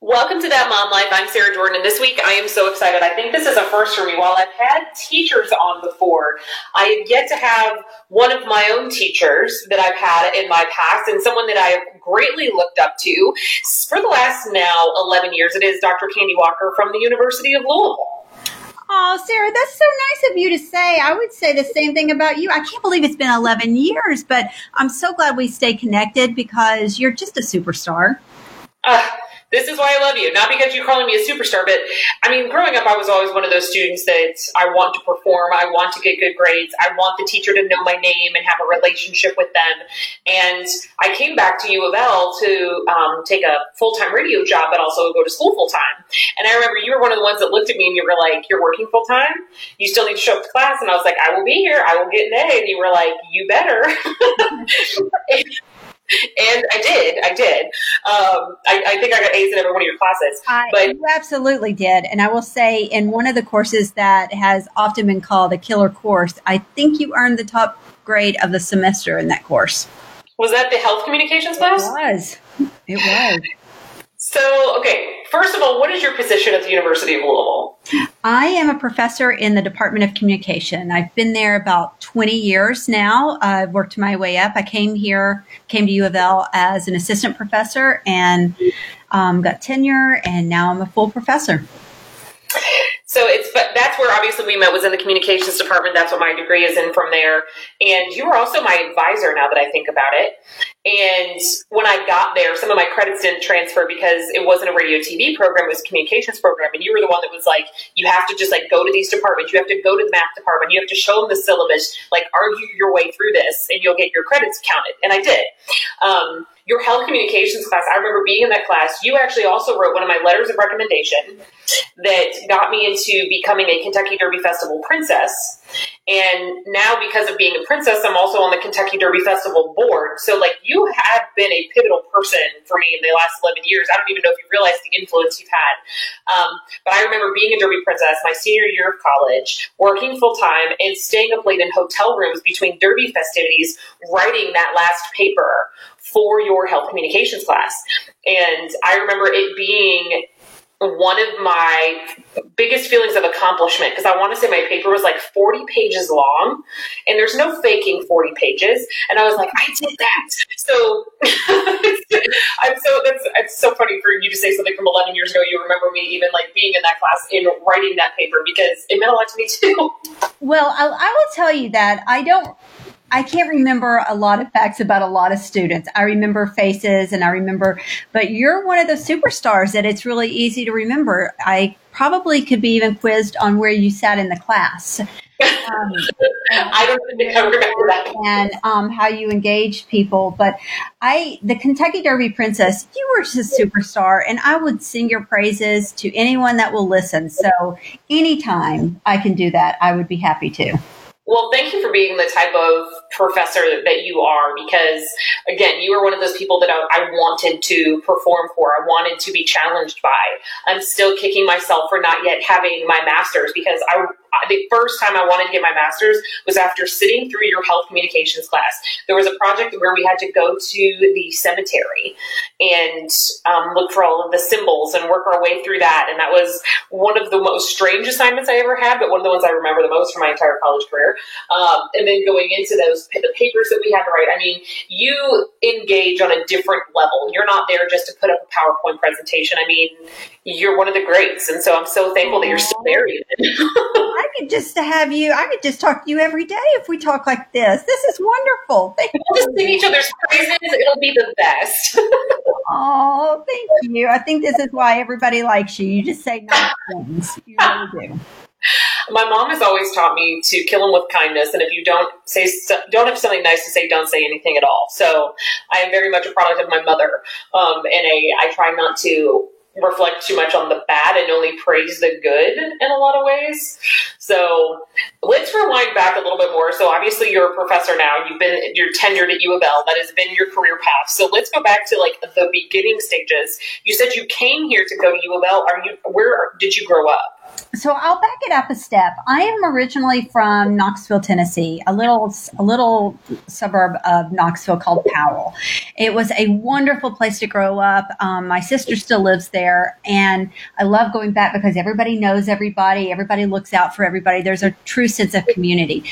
Welcome to That Mom Life. I'm Sarah Jordan, and this week I am so excited. I think this is a first for me. While I've had teachers on before, I have yet to have one of my own teachers that I've had in my past and someone that I have greatly looked up to for the last now 11 years. It is Dr. Candy Walker from the University of Louisville. Oh, Sarah, that's so nice of you to say. I would say the same thing about you. I can't believe it's been 11 years, but I'm so glad we stay connected because you're just a superstar. Uh, this is why I love you. Not because you're calling me a superstar, but I mean, growing up, I was always one of those students that I want to perform. I want to get good grades. I want the teacher to know my name and have a relationship with them. And I came back to U of L to um, take a full time radio job, but also go to school full time. And I remember you were one of the ones that looked at me and you were like, You're working full time? You still need to show up to class? And I was like, I will be here. I will get an A. And you were like, You better. and I did. I did. Um, I, I, think I got A's in every one of your classes. I, but you absolutely did. And I will say, in one of the courses that has often been called a killer course, I think you earned the top grade of the semester in that course. Was that the health communications class? It was. It was. So, okay, first of all, what is your position at the University of Louisville? I am a professor in the Department of Communication. I've been there about 20 years now. I've worked my way up. I came here, came to U of L as an assistant professor and um, got tenure, and now I'm a full professor. So it's but that's where obviously we met was in the communications department. That's what my degree is in from there. And you were also my advisor now that I think about it. And when I got there, some of my credits didn't transfer because it wasn't a radio TV program, it was a communications program. And you were the one that was like, you have to just like go to these departments. You have to go to the math department. You have to show them the syllabus, like argue your way through this and you'll get your credits counted. And I did. Um, your health communications class, I remember being in that class. You actually also wrote one of my letters of recommendation that got me into becoming a Kentucky Derby Festival princess. And now, because of being a princess, I'm also on the Kentucky Derby Festival board. So, like, you have been a pivotal person for me in the last 11 years. I don't even know if you realize the influence you've had. Um, but I remember being a Derby princess my senior year of college, working full time, and staying up late in hotel rooms between Derby festivities, writing that last paper for your health communications class. And I remember it being one of my biggest feelings of accomplishment because I want to say my paper was like 40 pages long and there's no faking 40 pages and I was like I did that. So I'm so that's it's so funny for you to say something from 11 years ago you remember me even like being in that class and writing that paper because it meant a lot to me too. Well I, I will tell you that I don't I can't remember a lot of facts about a lot of students. I remember faces and I remember, but you're one of the superstars that it's really easy to remember. I probably could be even quizzed on where you sat in the class. Um, I don't think I remember that. And um, how you engage people. But I, the Kentucky Derby Princess, you were just a superstar, and I would sing your praises to anyone that will listen. So anytime I can do that, I would be happy to. Well, thank you for being the type of professor that you are because, again, you are one of those people that I, wanted to perform for. I wanted to be challenged by. I'm still kicking myself for not yet having my master's because I, the first time I wanted to get my master's was after sitting through your health communications class. There was a project where we had to go to the cemetery and um, look for all of the symbols and work our way through that. And that was one of the most strange assignments I ever had, but one of the ones I remember the most from my entire college career. Um, and then going into those the papers that we had to write. I mean, you engage on a different level. You're not there just to put up a PowerPoint presentation. I mean, you're one of the greats, and so I'm so thankful that you're still there. I could just have you. I could just talk to you every day if we talk like this. This is wonderful. Thank we'll just sing each other's praises. It'll be the best. oh, thank you. I think this is why everybody likes you. You just say nice things. You really do. My mom has always taught me to kill them with kindness, and if you don't say don't have something nice to say, don't say anything at all. So I am very much a product of my mother, um, and a I try not to reflect too much on the bad and only praise the good in a lot of ways. So let's rewind back a little bit more. So obviously you're a professor now. You've been you're tenured at U of L. That has been your career path. So let's go back to like the beginning stages. You said you came here to go to U of L. Are you where did you grow up? So I'll back it up a step. I am originally from Knoxville, Tennessee, a little a little suburb of Knoxville called Powell. It was a wonderful place to grow up. Um, my sister still lives there, and I love going back because everybody knows everybody. Everybody looks out for everybody. There's a true sense of community.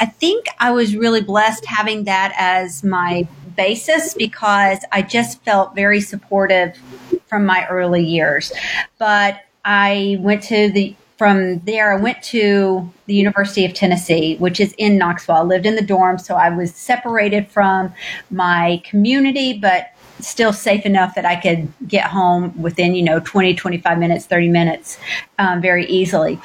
I think I was really blessed having that as my basis because I just felt very supportive from my early years. But I went to the from there, I went to the University of Tennessee, which is in Knoxville. I lived in the dorm, so I was separated from my community, but still safe enough that I could get home within, you know, 20, 25 minutes, 30 minutes um, very easily.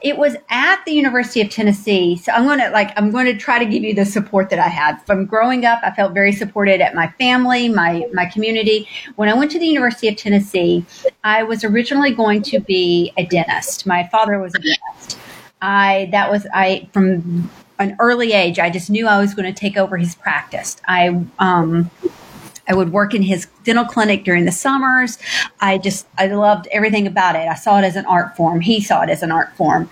It was at the University of Tennessee. So I'm going to like, I'm going to try to give you the support that I had from growing up. I felt very supported at my family, my, my community. When I went to the University of Tennessee, I was originally going to be a dentist. My father was a dentist. I, that was, I, from an early age, I just knew I was going to take over his practice. I, um, I would work in his dental clinic during the summers. I just, I loved everything about it. I saw it as an art form. He saw it as an art form.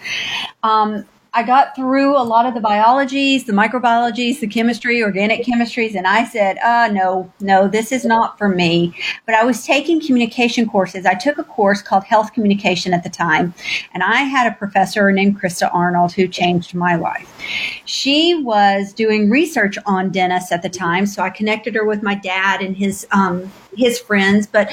Um, I got through a lot of the biologies, the microbiologies, the chemistry, organic chemistries, and I said, uh, no, no, this is not for me. But I was taking communication courses. I took a course called health communication at the time, and I had a professor named Krista Arnold who changed my life. She was doing research on dentists at the time, so I connected her with my dad and his um, his friends, but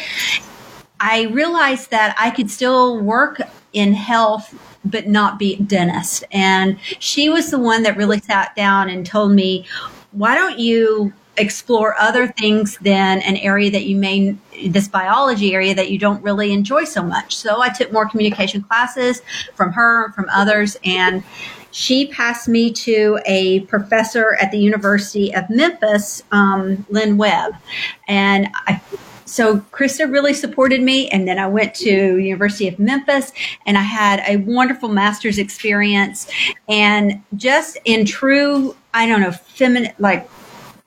I realized that I could still work in health but not be a dentist. And she was the one that really sat down and told me, why don't you explore other things than an area that you may this biology area that you don't really enjoy so much so i took more communication classes from her from others and she passed me to a professor at the university of memphis um, lynn webb and i so Krista really supported me. And then I went to University of Memphis and I had a wonderful master's experience and just in true, I don't know, feminine, like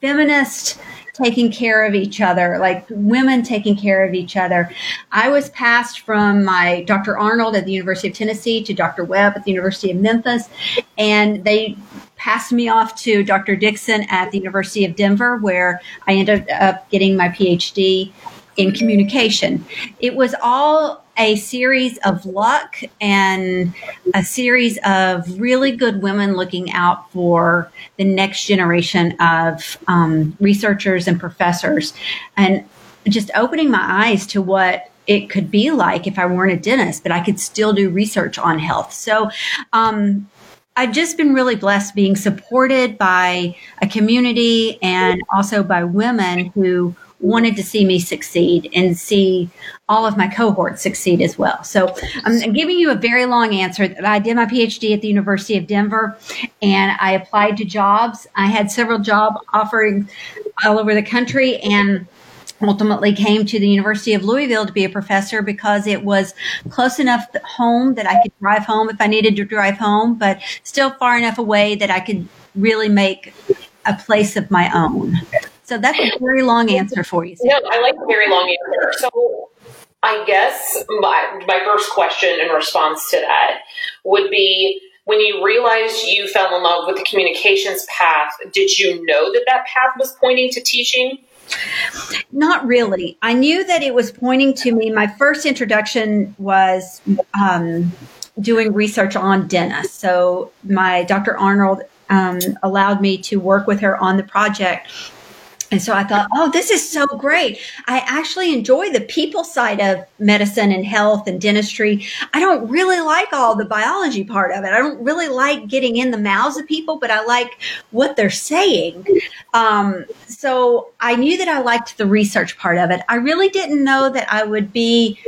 feminist taking care of each other, like women taking care of each other. I was passed from my Dr. Arnold at the University of Tennessee to Dr. Webb at the University of Memphis, and they passed me off to Dr. Dixon at the University of Denver, where I ended up getting my PhD in communication. It was all a series of luck and a series of really good women looking out for the next generation of um, researchers and professors and just opening my eyes to what it could be like if I weren't a dentist, but I could still do research on health. So, um, I've just been really blessed being supported by a community and also by women who wanted to see me succeed and see all of my cohorts succeed as well. So I'm giving you a very long answer. I did my PhD at the University of Denver and I applied to jobs. I had several job offerings all over the country and ultimately came to the University of Louisville to be a professor because it was close enough home that I could drive home if I needed to drive home, but still far enough away that I could really make a place of my own. So that's a very long answer for you. No, I like very long answer. So I guess my, my first question in response to that would be when you realized you fell in love with the communications path, did you know that that path was pointing to teaching? Not really. I knew that it was pointing to me. My first introduction was um, doing research on Dennis. So my Dr. Arnold um, allowed me to work with her on the project and so I thought, oh, this is so great. I actually enjoy the people side of medicine and health and dentistry. I don't really like all the biology part of it. I don't really like getting in the mouths of people, but I like what they're saying. Um, so I knew that I liked the research part of it. I really didn't know that I would be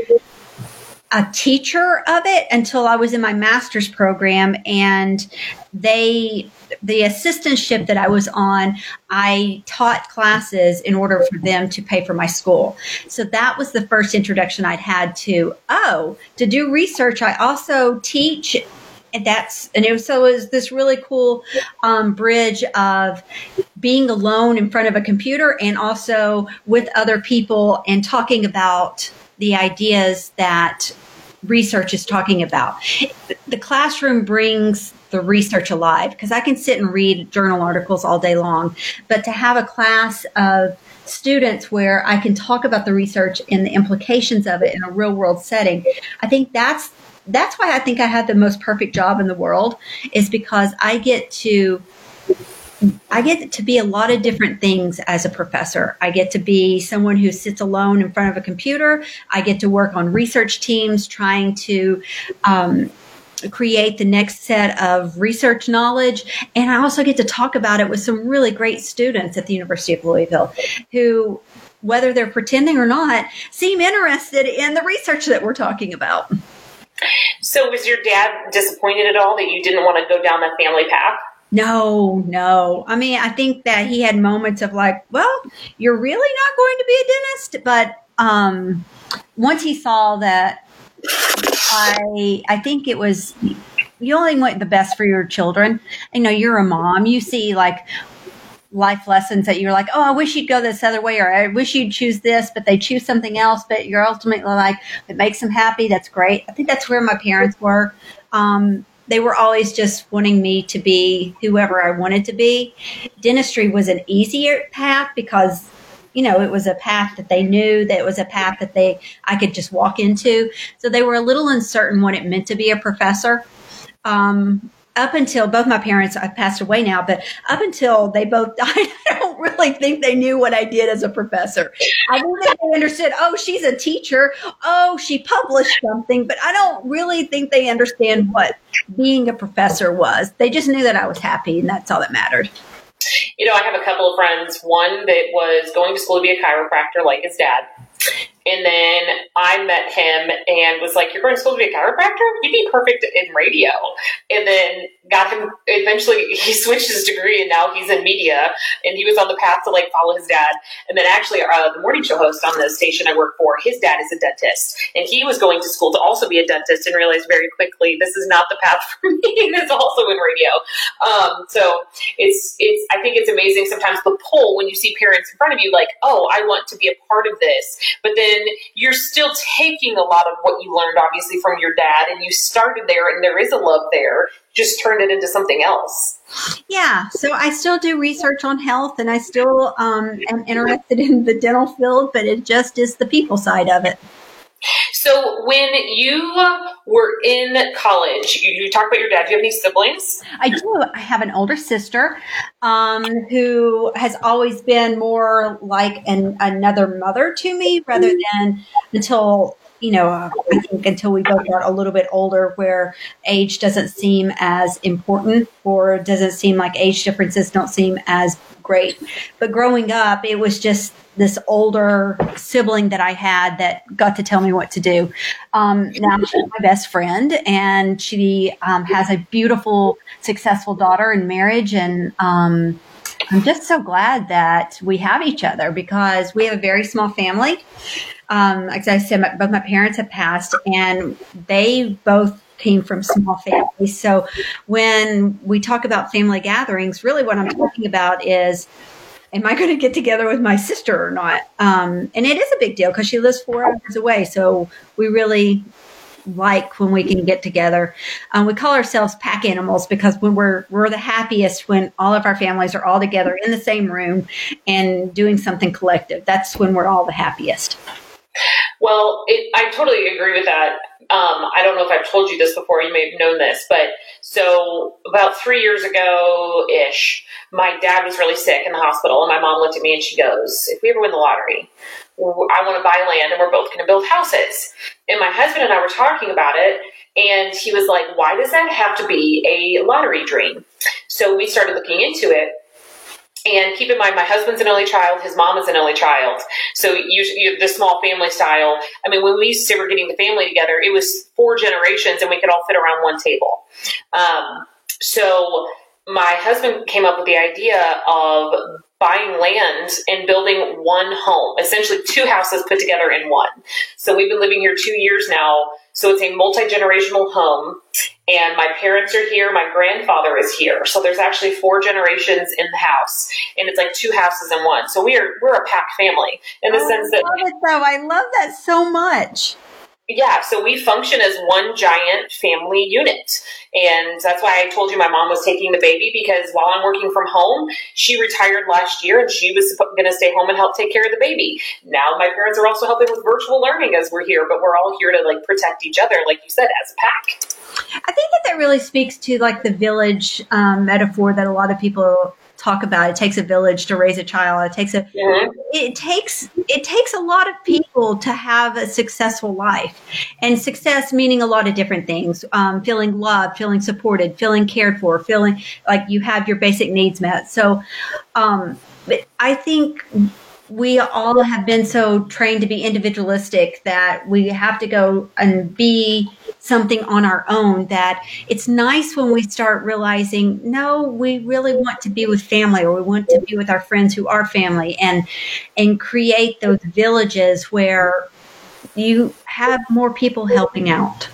a teacher of it until I was in my master's program and they the assistantship that I was on, I taught classes in order for them to pay for my school. So that was the first introduction I'd had to, oh, to do research. I also teach and that's and it was so it was this really cool um, bridge of being alone in front of a computer and also with other people and talking about the ideas that research is talking about. The classroom brings the research alive because I can sit and read journal articles all day long, but to have a class of students where I can talk about the research and the implications of it in a real world setting, I think that's that's why I think I had the most perfect job in the world is because I get to I get to be a lot of different things as a professor. I get to be someone who sits alone in front of a computer. I get to work on research teams trying to um, create the next set of research knowledge. And I also get to talk about it with some really great students at the University of Louisville who, whether they're pretending or not, seem interested in the research that we're talking about. So, was your dad disappointed at all that you didn't want to go down that family path? No, no. I mean, I think that he had moments of like, well, you're really not going to be a dentist, but um, once he saw that, I I think it was you only want the best for your children. I know you're a mom. You see like life lessons that you're like, oh, I wish you'd go this other way, or I wish you'd choose this, but they choose something else. But you're ultimately like, it makes them happy. That's great. I think that's where my parents were. Um, they were always just wanting me to be whoever I wanted to be. Dentistry was an easier path because you know it was a path that they knew that it was a path that they I could just walk into. So they were a little uncertain what it meant to be a professor. Um, up until both my parents I passed away now, but up until they both died, I don't really think they knew what I did as a professor. I think they understood, oh, she's a teacher. Oh, she published something, but I don't really think they understand what being a professor was. They just knew that I was happy and that's all that mattered. You know, I have a couple of friends, one that was going to school to be a chiropractor like his dad and then I met him and was like, You're going to school to be a chiropractor? You'd be perfect in radio. And then got him, eventually, he switched his degree and now he's in media. And he was on the path to like follow his dad. And then actually, uh, the morning show host on the station I work for, his dad is a dentist. And he was going to school to also be a dentist and realized very quickly, this is not the path for me. it's also in radio. Um, so it's, it's, I think it's amazing sometimes the pull when you see parents in front of you, like, Oh, I want to be a part of this. But then you're still taking a lot of what you learned, obviously, from your dad, and you started there, and there is a love there. Just turned it into something else. Yeah, so I still do research on health, and I still um, am interested in the dental field, but it just is the people side of it. So, when you were in college, you, you talked about your dad. Do you have any siblings? I do. I have an older sister um, who has always been more like an, another mother to me rather than until you know, uh, I think until we both got a little bit older, where age doesn't seem as important or doesn't seem like age differences don't seem as great. But growing up, it was just this older sibling that I had that got to tell me what to do. Um, now she's my best friend, and she um, has a beautiful, successful daughter in marriage, and um, I'm just so glad that we have each other because we have a very small family. Um, like I said, my, both my parents have passed, and they both came from small families. So when we talk about family gatherings, really what I'm talking about is am I going to get together with my sister or not? Um, and it is a big deal because she lives four hours away. So we really like when we can get together. Um, we call ourselves pack animals because when we're we're the happiest when all of our families are all together in the same room and doing something collective. That's when we're all the happiest. Well, it, I totally agree with that. Um, I don't know if I've told you this before. You may have known this, but so about three years ago ish, my dad was really sick in the hospital, and my mom looked at me and she goes, "If we ever win the lottery, I want to buy land, and we're both going to build houses." And my husband and I were talking about it, and he was like, "Why does that have to be a lottery dream?" So we started looking into it, and keep in mind, my husband's an only child, his mom is an only child. So usually you the small family style. I mean, when we used to were getting the family together, it was four generations and we could all fit around one table. Um, so my husband came up with the idea of buying land and building one home, essentially two houses put together in one. So we've been living here two years now. So it's a multi generational home and my parents are here. My grandfather is here. So there's actually four generations in the house, and it's like two houses in one. So we are we're a packed family in the oh, sense that. I love it though. I love that so much. Yeah, so we function as one giant family unit. And that's why I told you my mom was taking the baby because while I'm working from home, she retired last year and she was going to stay home and help take care of the baby. Now my parents are also helping with virtual learning as we're here, but we're all here to like protect each other, like you said, as a pack. I think that that really speaks to like the village um, metaphor that a lot of people talk about. It takes a village to raise a child. It takes a mm-hmm. it takes it takes a lot of people to have a successful life. And success meaning a lot of different things um, feeling loved feeling supported feeling cared for feeling like you have your basic needs met. So um, i think we all have been so trained to be individualistic that we have to go and be something on our own that it's nice when we start realizing no we really want to be with family or we want to be with our friends who are family and and create those villages where you have more people helping out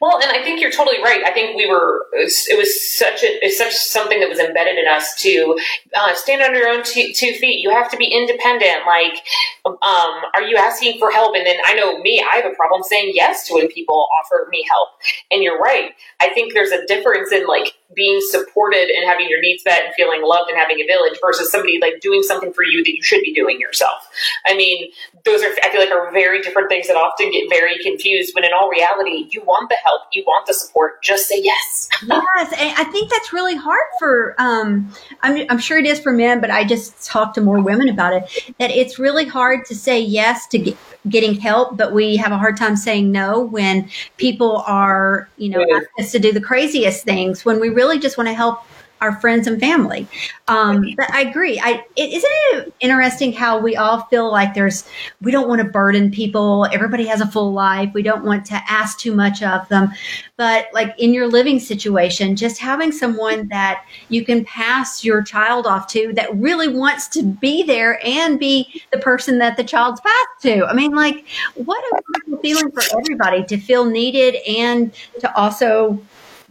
well, and I think you're totally right. I think we were it was, such a it's such something that was embedded in us to uh, stand on your own two, two feet. You have to be independent. Like, um, are you asking for help? And then I know me, I have a problem saying yes to when people offer me help. And you're right. I think there's a difference in like being supported and having your needs met and feeling loved and having a village versus somebody like doing something for you that you should be doing yourself. I mean, those are I feel like are very different things that often get very confused. When in all reality, you want the help, you want the support. Just say yes. yes, and I think that's really hard for. Um, I'm, I'm sure it is for men, but I just talk to more women about it. That it's really hard to say yes to get, getting help, but we have a hard time saying no when people are, you know, yeah. ask us to do the craziest things when we really just want to help our friends and family. Um, but I agree. I it, isn't it interesting how we all feel like there's we don't want to burden people. Everybody has a full life. We don't want to ask too much of them. But like in your living situation, just having someone that you can pass your child off to that really wants to be there and be the person that the child's passed to. I mean, like what a wonderful feeling for everybody to feel needed and to also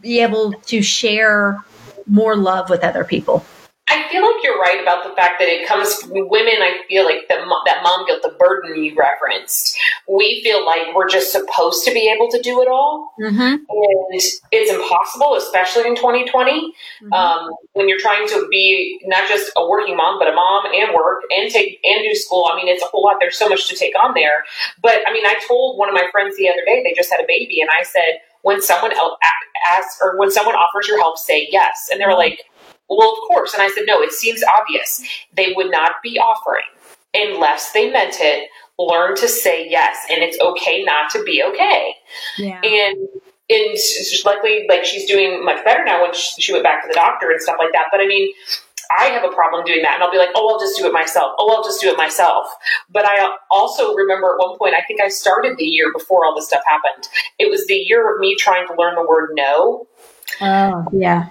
be able to share more love with other people. I feel like you're right about the fact that it comes from women. I feel like that that mom guilt, the burden you referenced. We feel like we're just supposed to be able to do it all, mm-hmm. and it's impossible, especially in 2020, mm-hmm. um, when you're trying to be not just a working mom, but a mom and work and take and do school. I mean, it's a whole lot. There's so much to take on there. But I mean, I told one of my friends the other day they just had a baby, and I said when someone else asks or when someone offers your help, say yes. And they were mm-hmm. like, well, of course. And I said, no, it seems obvious. They would not be offering unless they meant it. Learn to say yes. And it's okay not to be okay. Yeah. And and luckily, like she's doing much better now when she, she went back to the doctor and stuff like that. But I mean, I have a problem doing that. And I'll be like, oh, I'll just do it myself. Oh, I'll just do it myself. But I also remember at one point, I think I started the year before all this stuff happened. It was the year of me trying to learn the word no. Oh, yeah.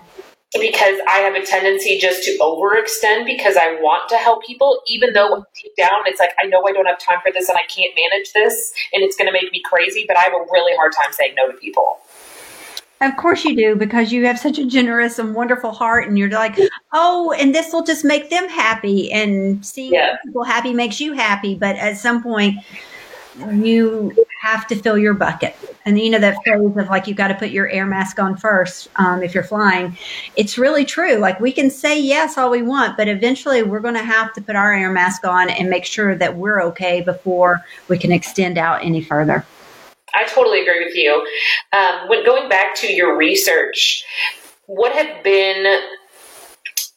Because I have a tendency just to overextend because I want to help people, even though deep down it's like, I know I don't have time for this and I can't manage this and it's going to make me crazy, but I have a really hard time saying no to people. Of course you do, because you have such a generous and wonderful heart, and you're like, oh, and this will just make them happy, and seeing yeah. people happy makes you happy. But at some point, you have to fill your bucket. And you know that phrase of like you've got to put your air mask on first um, if you're flying. It's really true. Like we can say yes all we want, but eventually we're going to have to put our air mask on and make sure that we're okay before we can extend out any further. I totally agree with you. Um, when going back to your research, what have been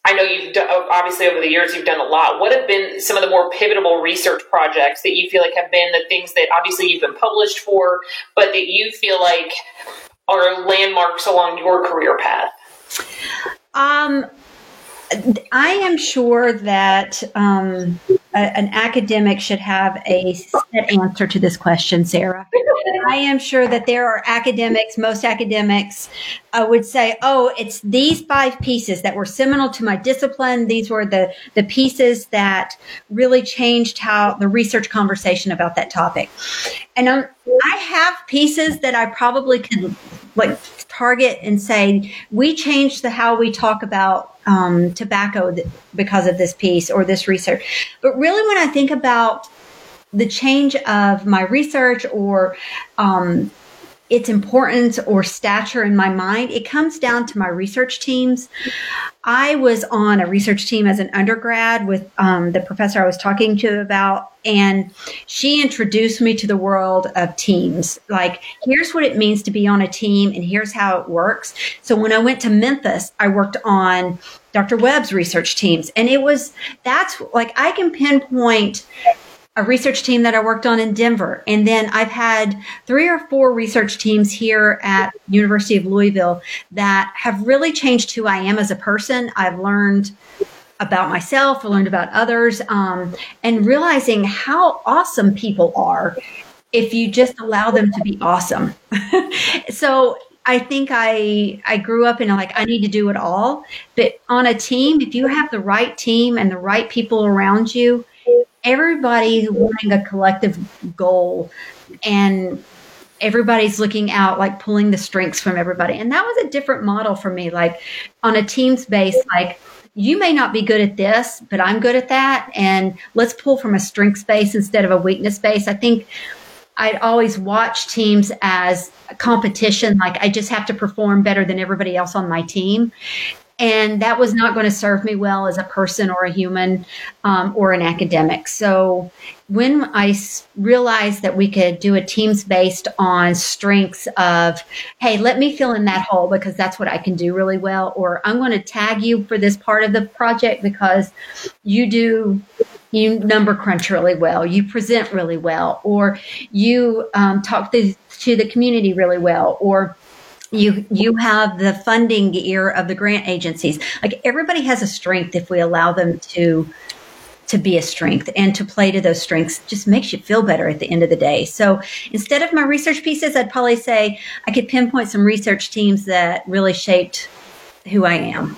I know you've done, obviously over the years you've done a lot. What have been some of the more pivotal research projects that you feel like have been the things that obviously you've been published for, but that you feel like are landmarks along your career path? Um, I am sure that um, a, an academic should have a set answer to this question, Sarah. I am sure that there are academics, most academics uh, would say, oh, it's these five pieces that were seminal to my discipline. These were the, the pieces that really changed how the research conversation about that topic. And um, I have pieces that I probably could like target and say, we changed the how we talk about um, tobacco th- because of this piece or this research. But really, when I think about the change of my research or um, its importance or stature in my mind, it comes down to my research teams. I was on a research team as an undergrad with um, the professor I was talking to about, and she introduced me to the world of teams. Like, here's what it means to be on a team, and here's how it works. So, when I went to Memphis, I worked on Dr. Webb's research teams, and it was that's like I can pinpoint a research team that I worked on in Denver. And then I've had three or four research teams here at University of Louisville that have really changed who I am as a person. I've learned about myself, I learned about others, um, and realizing how awesome people are if you just allow them to be awesome. so I think I I grew up in like I need to do it all, but on a team, if you have the right team and the right people around you, everybody's wanting a collective goal and everybody's looking out like pulling the strengths from everybody. And that was a different model for me like on a teams base like you may not be good at this but i'm good at that and let's pull from a strength base instead of a weakness base. I think i'd always watch teams as competition like i just have to perform better than everybody else on my team and that was not going to serve me well as a person or a human um, or an academic. So when I realized that we could do a teams based on strengths of, hey, let me fill in that hole because that's what I can do really well, or I'm going to tag you for this part of the project because you do you number crunch really well, you present really well, or you um, talk to, to the community really well, or you you have the funding ear of the grant agencies. Like everybody has a strength if we allow them to to be a strength and to play to those strengths. Just makes you feel better at the end of the day. So instead of my research pieces i'd probably say i could pinpoint some research teams that really shaped who i am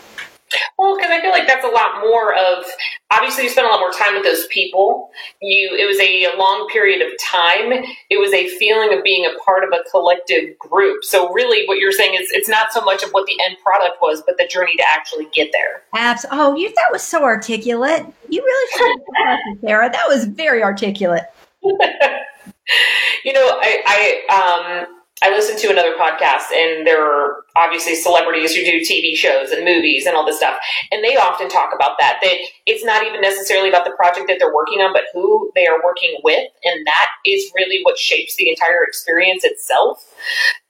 well, because I feel like that's a lot more of obviously you spend a lot more time with those people. You it was a long period of time. It was a feeling of being a part of a collective group. So really, what you're saying is it's not so much of what the end product was, but the journey to actually get there. Abs. Oh, you that was so articulate. You really should, Sarah. That was very articulate. you know, I, I um I listened to another podcast, and there are obviously celebrities who do TV shows and movies and all this stuff, and they often talk about that. That it's not even necessarily about the project that they're working on, but who they are working with, and that is really what shapes the entire experience itself.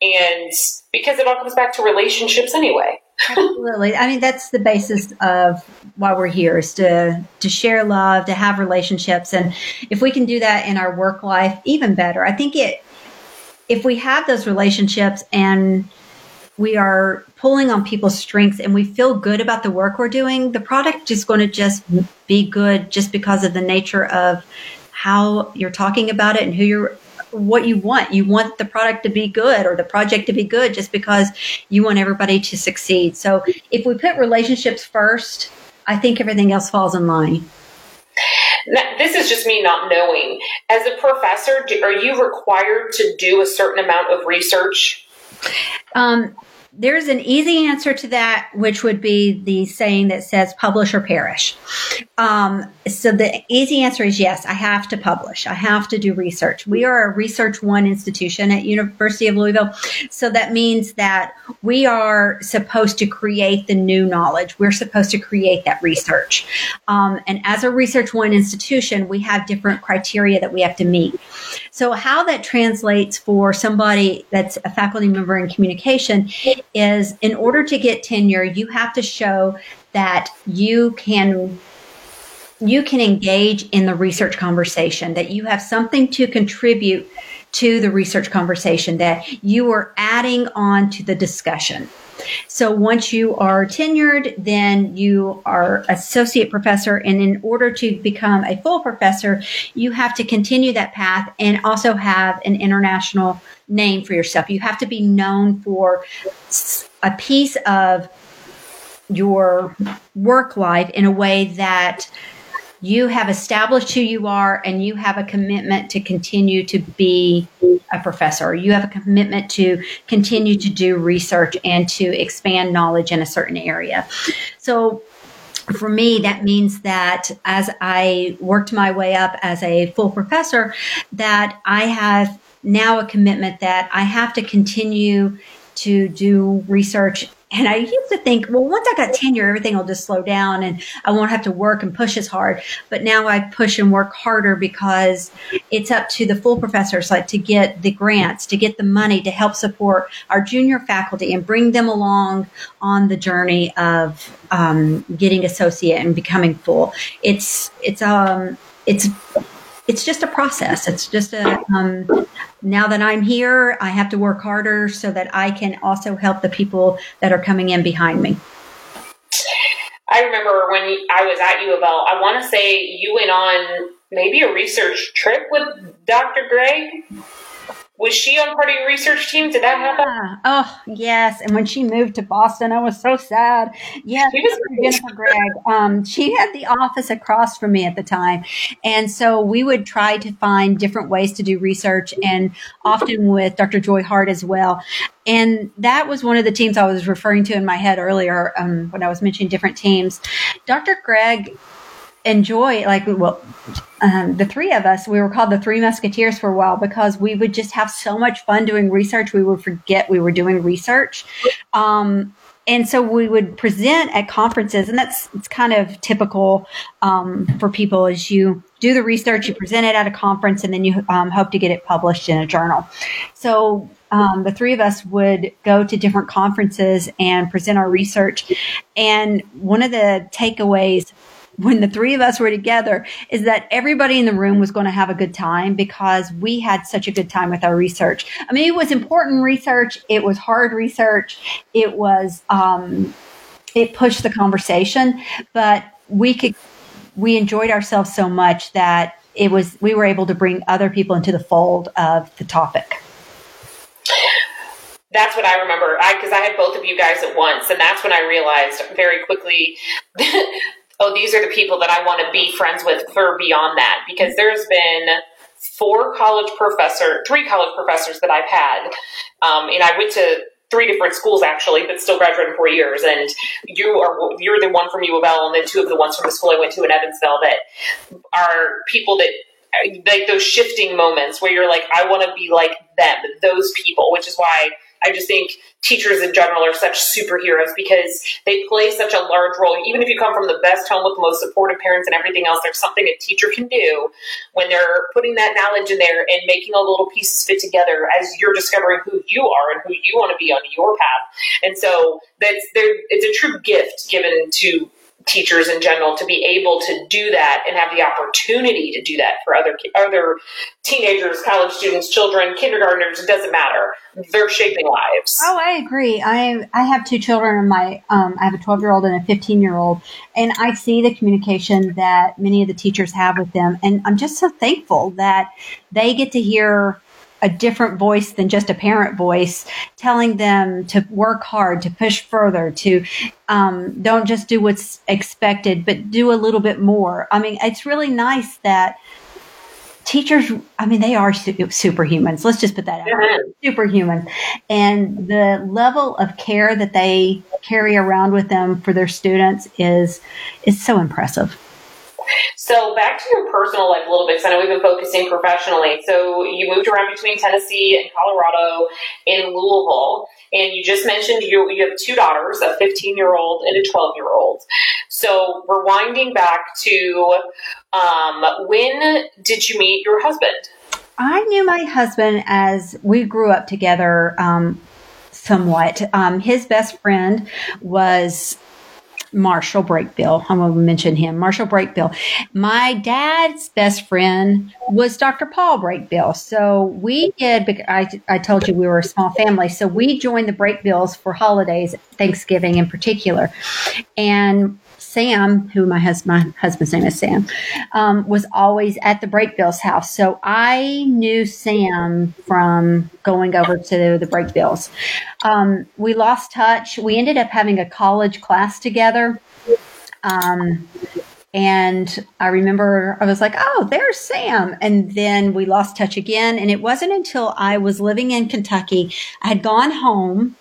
And because it all comes back to relationships anyway. Absolutely. I mean, that's the basis of why we're here is to to share love, to have relationships, and if we can do that in our work life, even better. I think it if we have those relationships and we are pulling on people's strengths and we feel good about the work we're doing, the product is going to just be good just because of the nature of how you're talking about it and who you're what you want. You want the product to be good or the project to be good just because you want everybody to succeed. So if we put relationships first, I think everything else falls in line this is just me not knowing. As a professor, do, are you required to do a certain amount of research? Um, there's an easy answer to that, which would be the saying that says publish or perish. Um, so the easy answer is yes, I have to publish. I have to do research. We are a research one institution at University of Louisville. So that means that we are supposed to create the new knowledge. We're supposed to create that research. Um, and as a research one institution, we have different criteria that we have to meet. So how that translates for somebody that's a faculty member in communication is in order to get tenure, you have to show that you can you can engage in the research conversation, that you have something to contribute to the research conversation, that you are adding on to the discussion. So once you are tenured, then you are associate professor. And in order to become a full professor, you have to continue that path and also have an international name for yourself. You have to be known for a piece of your work life in a way that you have established who you are and you have a commitment to continue to be a professor. You have a commitment to continue to do research and to expand knowledge in a certain area. So for me, that means that as I worked my way up as a full professor, that I have now a commitment that I have to continue to do research and I used to think, well, once I got tenure, everything will just slow down and I won't have to work and push as hard. But now I push and work harder because it's up to the full professors like to get the grants, to get the money to help support our junior faculty and bring them along on the journey of um, getting associate and becoming full. It's it's um it's it's just a process. It's just a um, now that I'm here, I have to work harder so that I can also help the people that are coming in behind me. I remember when I was at U of L, I want to say you went on maybe a research trip with Dr. Gregg was she on part of your research team? Did that happen? Yeah. Oh, yes. And when she moved to Boston, I was so sad. Yes, she was Jennifer Gregg. Um, she had the office across from me at the time. And so we would try to find different ways to do research and often with Dr. Joy Hart as well. And that was one of the teams I was referring to in my head earlier um, when I was mentioning different teams. Dr. Gregg enjoy like well um, the three of us we were called the three musketeers for a while because we would just have so much fun doing research we would forget we were doing research. Um, and so we would present at conferences and that's it's kind of typical um, for people as you do the research you present it at a conference and then you um, hope to get it published in a journal. So um, the three of us would go to different conferences and present our research. And one of the takeaways when the three of us were together is that everybody in the room was going to have a good time because we had such a good time with our research. I mean, it was important research. It was hard research. It was, um, it pushed the conversation, but we could, we enjoyed ourselves so much that it was, we were able to bring other people into the fold of the topic that's what I remember. I because I had both of you guys at once, and that's when I realized very quickly oh, these are the people that I want to be friends with for beyond that. Because there's been four college professor, three college professors that I've had, um, and I went to three different schools actually, but still graduated in four years. And you are you're the one from U of L, and then two of the ones from the school I went to in Evansville that are people that like those shifting moments where you're like, I want to be like them, those people, which is why I just think teachers in general are such superheroes because they play such a large role. Even if you come from the best home with the most supportive parents and everything else, there's something a teacher can do when they're putting that knowledge in there and making all the little pieces fit together as you're discovering who you are and who you want to be on your path. And so that's there. It's a true gift given to teachers in general to be able to do that and have the opportunity to do that for other other teenagers, college students, children, kindergartners. It doesn't matter. They're shaping lives. Oh, I agree. I I have two children. In my um, I have a twelve year old and a fifteen year old, and I see the communication that many of the teachers have with them, and I'm just so thankful that they get to hear a different voice than just a parent voice telling them to work hard, to push further, to um, don't just do what's expected, but do a little bit more. I mean, it's really nice that teachers i mean they are superhumans. Let's just put that out superhumans and the level of care that they carry around with them for their students is is so impressive so back to your personal life a little bit, because I know we've been focusing professionally. So you moved around between Tennessee and Colorado in Louisville, and you just mentioned you you have two daughters, a 15 year old and a 12 year old. So rewinding back to um, when did you meet your husband? I knew my husband as we grew up together. Um, somewhat. Um, his best friend was Marshall Brakebill. I'm going to mention him, Marshall Brakebill. My dad's best friend was Dr. Paul Brakebill. So we did, I, I told you we were a small family. So we joined the Brakebills for holidays, Thanksgiving in particular. And Sam, who my, hus- my husband's name is Sam, um, was always at the Brakebills house. So I knew Sam from going over to the Brakebills. Um, we lost touch. We ended up having a college class together. Um, and I remember I was like, oh, there's Sam. And then we lost touch again. And it wasn't until I was living in Kentucky, I had gone home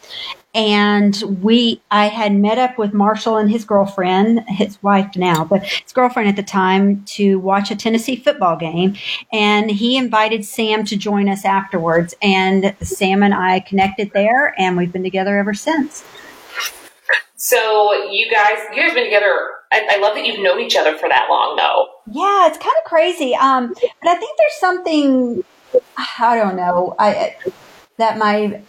and we I had met up with Marshall and his girlfriend, his wife now, but his girlfriend at the time to watch a Tennessee football game, and he invited Sam to join us afterwards, and Sam and I connected there, and we've been together ever since. So you guys, you guys have been together. I, I love that you've known each other for that long, though. Yeah, it's kind of crazy. Um, but I think there's something I don't know. I that my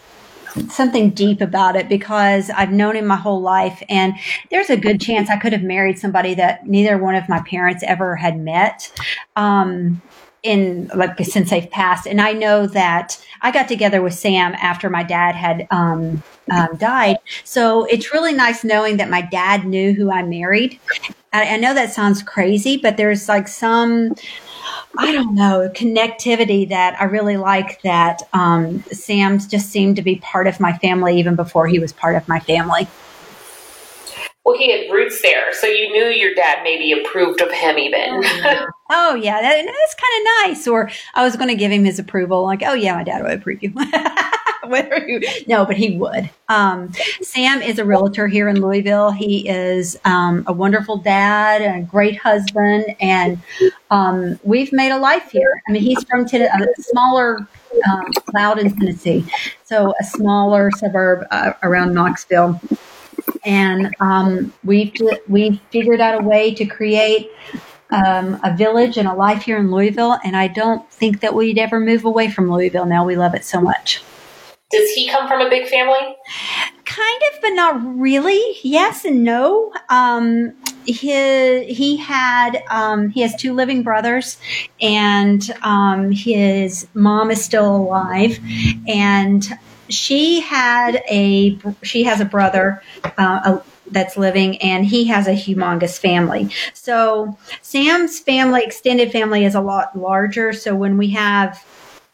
something deep about it because I've known him my whole life and there's a good chance I could have married somebody that neither one of my parents ever had met. Um, in like since they've passed and i know that i got together with sam after my dad had um, um, died so it's really nice knowing that my dad knew who i married I, I know that sounds crazy but there's like some I don't know, connectivity that I really like that um, Sam's just seemed to be part of my family even before he was part of my family. Well, he had roots there, so you knew your dad maybe approved of him even. oh, yeah, that, that's kind of nice. Or I was going to give him his approval, like, oh, yeah, my dad would approve you. no, but he would. Um, Sam is a realtor here in Louisville. He is um, a wonderful dad and a great husband, and um, we've made a life here. I mean, he's from Ten- a smaller um, Loudon, Tennessee, so a smaller suburb uh, around Knoxville, and um, we've we've figured out a way to create. Um, a village and a life here in Louisville, and I don't think that we'd ever move away from Louisville now. We love it so much. Does he come from a big family? Kind of, but not really. Yes and no. Um, he he had um, he has two living brothers, and um, his mom is still alive, and she had a she has a brother. Uh, a, that's living and he has a humongous family. So Sam's family, extended family is a lot larger. So when we have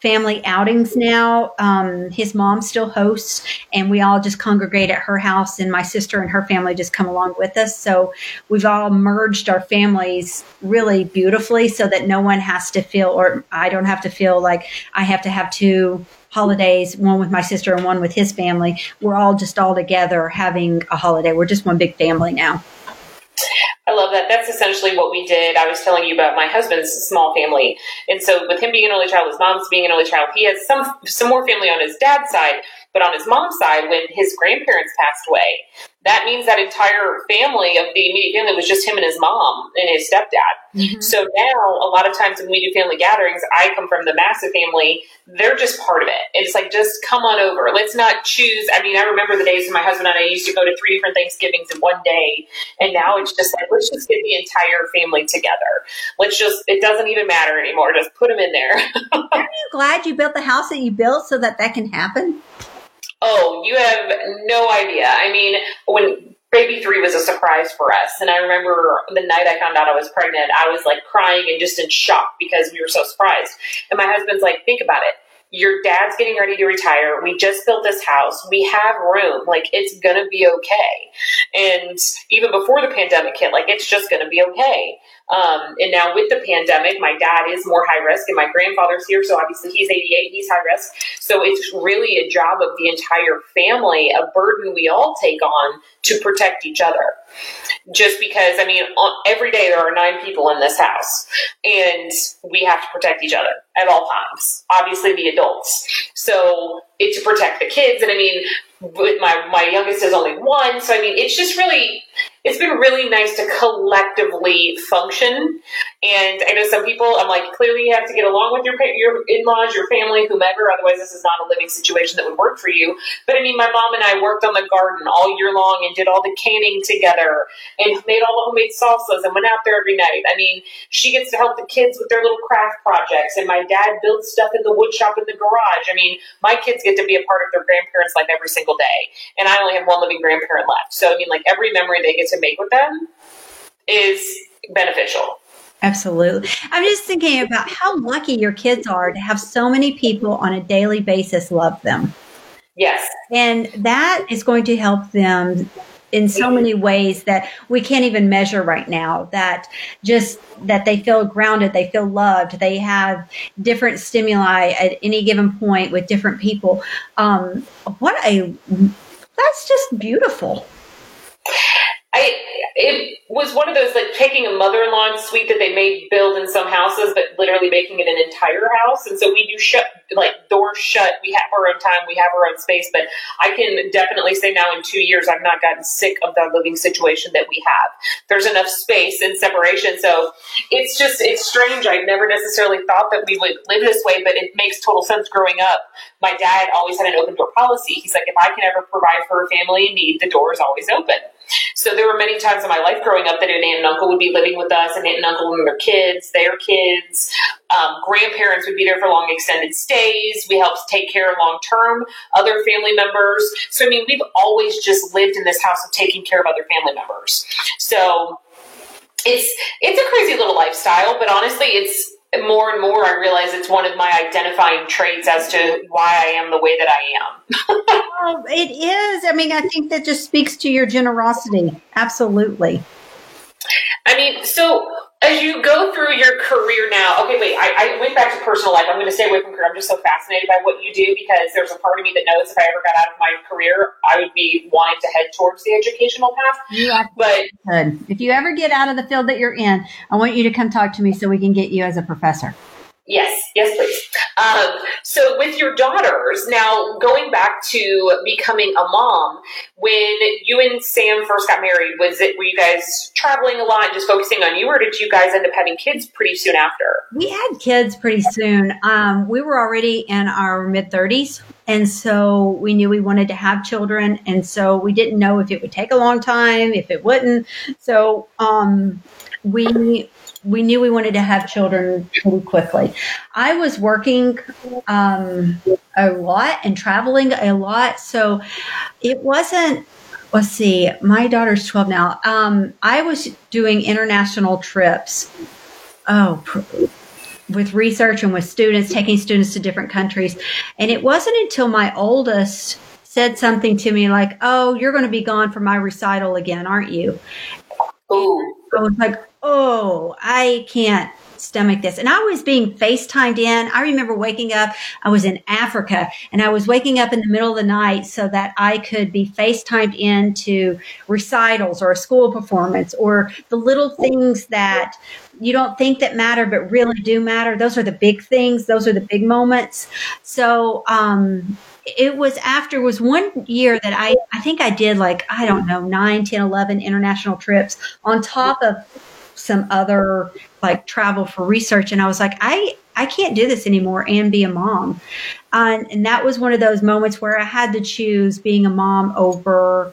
family outings now. Um, his mom still hosts, and we all just congregate at her house, and my sister and her family just come along with us. So we've all merged our families really beautifully so that no one has to feel, or I don't have to feel like I have to have two holidays, one with my sister and one with his family. We're all just all together having a holiday. We're just one big family now. I love that. That's essentially what we did. I was telling you about my husband's small family. And so with him being an only child, his mom's being an only child, he has some some more family on his dad's side, but on his mom's side, when his grandparents passed away, that means that entire family of the immediate family was just him and his mom and his stepdad. Mm-hmm. So now, a lot of times when we do family gatherings, I come from the Massive family. They're just part of it. It's like, just come on over. Let's not choose. I mean, I remember the days when my husband and I used to go to three different Thanksgivings in one day. And now it's just like, let's just get the entire family together. Let's just, it doesn't even matter anymore. Just put them in there. Are you glad you built the house that you built so that that can happen? Oh, you have no idea. I mean, when baby three was a surprise for us, and I remember the night I found out I was pregnant, I was like crying and just in shock because we were so surprised. And my husband's like, think about it your dad's getting ready to retire. We just built this house. We have room. Like, it's going to be okay. And even before the pandemic hit, like, it's just going to be okay. Um, and now with the pandemic, my dad is more high risk and my grandfather's here. So obviously he's 88, he's high risk. So it's really a job of the entire family, a burden we all take on to protect each other. Just because, I mean, every day there are nine people in this house and we have to protect each other at all times. Obviously the adults. So it's to protect the kids. And I mean, with my, my youngest is only one. So I mean, it's just really, it's been really nice to collectively function. And I know some people, I'm like, clearly you have to get along with your your in-laws, your family, whomever. Otherwise, this is not a living situation that would work for you. But I mean, my mom and I worked on the garden all year long and did all the canning together and made all the homemade salsas and went out there every night. I mean, she gets to help the kids with their little craft projects, and my dad builds stuff in the wood shop in the garage. I mean, my kids get to be a part of their grandparents' life every single day, and I only have one living grandparent left. So I mean, like every memory they get to make with them is beneficial. Absolutely. I'm just thinking about how lucky your kids are to have so many people on a daily basis love them. Yes. And that is going to help them in so many ways that we can't even measure right now that just that they feel grounded they feel loved they have different stimuli at any given point with different people um, what a that's just beautiful. I it was one of those like taking a mother-in-law suite that they may build in some houses, but literally making it an entire house. And so we do shut like doors shut. We have our own time. We have our own space. But I can definitely say now in two years, I've not gotten sick of the living situation that we have. There's enough space and separation. So it's just it's strange. I never necessarily thought that we would live this way, but it makes total sense. Growing up, my dad always had an open door policy. He's like, if I can ever provide for a family in need, the door is always open. So there were many times in my life growing up that an aunt and uncle would be living with us, and aunt and uncle and their kids, their kids. Um, grandparents would be there for long extended stays. We helped take care of long term other family members. So I mean, we've always just lived in this house of taking care of other family members. So it's it's a crazy little lifestyle, but honestly, it's more and more I realize it's one of my identifying traits as to why I am the way that I am. it is. I mean, I think that just speaks to your generosity. Absolutely. I mean, so as you go through your career now, okay, wait, I, I, went back to personal life. I'm going to stay away from career. I'm just so fascinated by what you do because there's a part of me that knows if I ever got out of my career, I would be wanting to head towards the educational path. Yeah, but good. If you ever get out of the field that you're in, I want you to come talk to me so we can get you as a professor. Yes, yes, please. Um, so, with your daughters, now going back to becoming a mom, when you and Sam first got married, was it were you guys traveling a lot, and just focusing on you, or did you guys end up having kids pretty soon after? We had kids pretty soon. Um, we were already in our mid thirties, and so we knew we wanted to have children, and so we didn't know if it would take a long time, if it wouldn't. So um, we we knew we wanted to have children pretty quickly. I was working um, a lot and traveling a lot, so it wasn't. Let's see, my daughter's 12 now. Um, I was doing international trips. Oh, with research and with students, taking students to different countries. And it wasn't until my oldest said something to me like, Oh, you're going to be gone for my recital again, aren't you? Oh. I was like, oh, I can't stomach this. And I was being FaceTimed in. I remember waking up, I was in Africa and I was waking up in the middle of the night so that I could be FaceTimed into recitals or a school performance or the little things that you don't think that matter but really do matter. Those are the big things. Those are the big moments. So, um, it was after was one year that I, I think I did like, I don't know, 9, 10, 11 international trips on top of some other like travel for research and i was like i i can't do this anymore and be a mom. And that was one of those moments where i had to choose being a mom over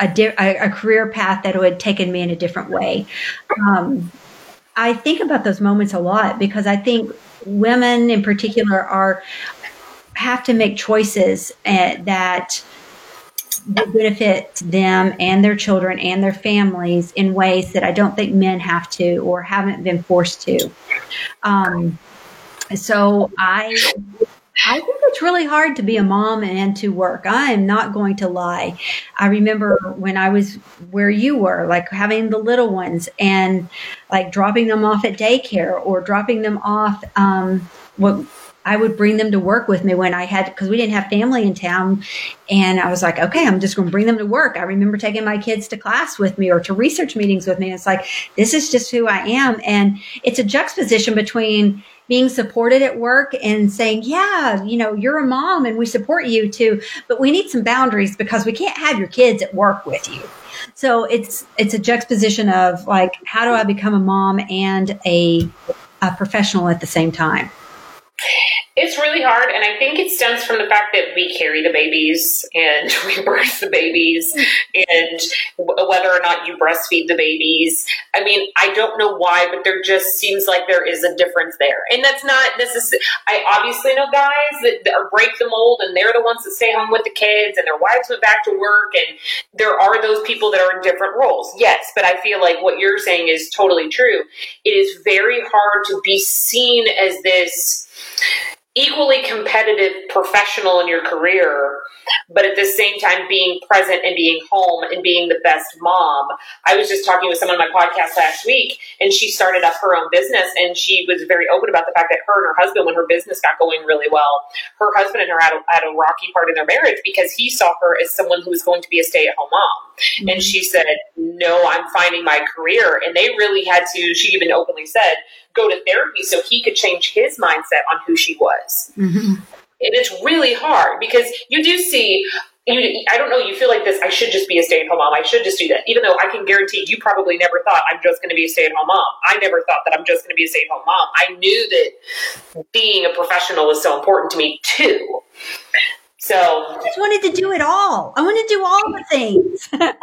a, di- a, career path that had taken me in a different way. Um, i think about those moments a lot because i think women in particular are have to make choices uh, that benefit them and their children and their families in ways that I don't think men have to or haven't been forced to. Um, so I I think it's really hard to be a mom and to work. I am not going to lie. I remember when I was where you were, like having the little ones and like dropping them off at daycare or dropping them off um, what I would bring them to work with me when I had, because we didn't have family in town. And I was like, okay, I'm just going to bring them to work. I remember taking my kids to class with me or to research meetings with me. And It's like, this is just who I am. And it's a juxtaposition between being supported at work and saying, yeah, you know, you're a mom and we support you too, but we need some boundaries because we can't have your kids at work with you. So it's, it's a juxtaposition of like, how do I become a mom and a, a professional at the same time? It's really hard, and I think it stems from the fact that we carry the babies and we birth the babies, and whether or not you breastfeed the babies. I mean, I don't know why, but there just seems like there is a difference there, and that's not necessarily. I obviously know guys that, that break the mold, and they're the ones that stay home with the kids, and their wives went back to work, and there are those people that are in different roles. Yes, but I feel like what you're saying is totally true. It is very hard to be seen as this equally competitive professional in your career but at the same time being present and being home and being the best mom. I was just talking with someone on my podcast last week and she started up her own business and she was very open about the fact that her and her husband, when her business got going really well, her husband and her had a, had a rocky part in their marriage because he saw her as someone who was going to be a stay at home mom. Mm-hmm. And she said, No, I'm finding my career. And they really had to, she even openly said, go to therapy so he could change his mindset on who she was. Mm-hmm. And it's really hard because you do see you, I don't know, you feel like this, I should just be a stay at home mom. I should just do that. Even though I can guarantee you probably never thought I'm just going to be a stay at home mom. I never thought that I'm just going to be a stay at home mom. I knew that being a professional was so important to me too. So I just wanted to do it all. I wanted to do all the things.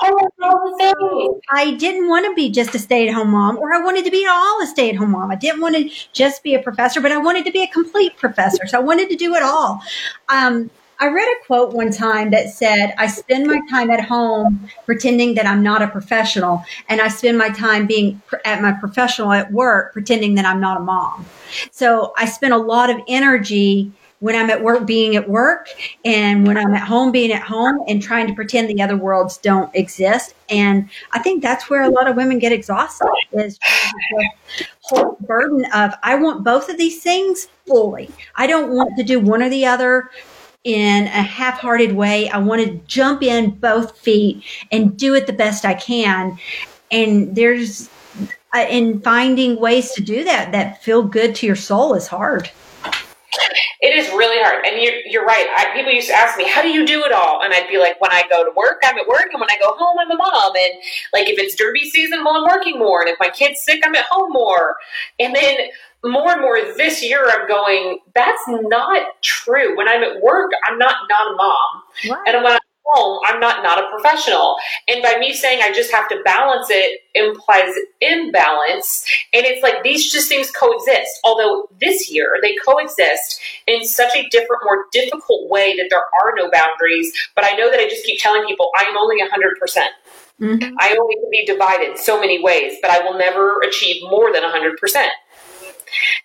all the things. I didn't want to be just a stay at home mom, or I wanted to be all a stay at home mom. I didn't want to just be a professor, but I wanted to be a complete professor. So I wanted to do it all. Um, I read a quote one time that said, I spend my time at home pretending that I'm not a professional, and I spend my time being at my professional at work pretending that I'm not a mom. So I spend a lot of energy when I'm at work being at work and when I'm at home being at home and trying to pretend the other worlds don't exist. And I think that's where a lot of women get exhausted is the whole burden of I want both of these things fully. I don't want to do one or the other in a half-hearted way. I want to jump in both feet and do it the best I can. And there's uh, in finding ways to do that that feel good to your soul is hard. It is really hard. And you're, you're right. I, people used to ask me, how do you do it all? And I'd be like, when I go to work, I'm at work. And when I go home, I'm a mom. And like, if it's derby season, well, I'm working more. And if my kid's sick, I'm at home more. And then more and more this year, I'm going, that's not true. When I'm at work, I'm not not a mom. What? And when I'm home, I'm not not a professional. And by me saying I just have to balance it implies imbalance. And it's like these just things coexist. Although this year they coexist in such a different, more difficult way that there are no boundaries. But I know that I just keep telling people I am only 100%. percent mm hmm I only can be divided so many ways, but I will never achieve more than 100%.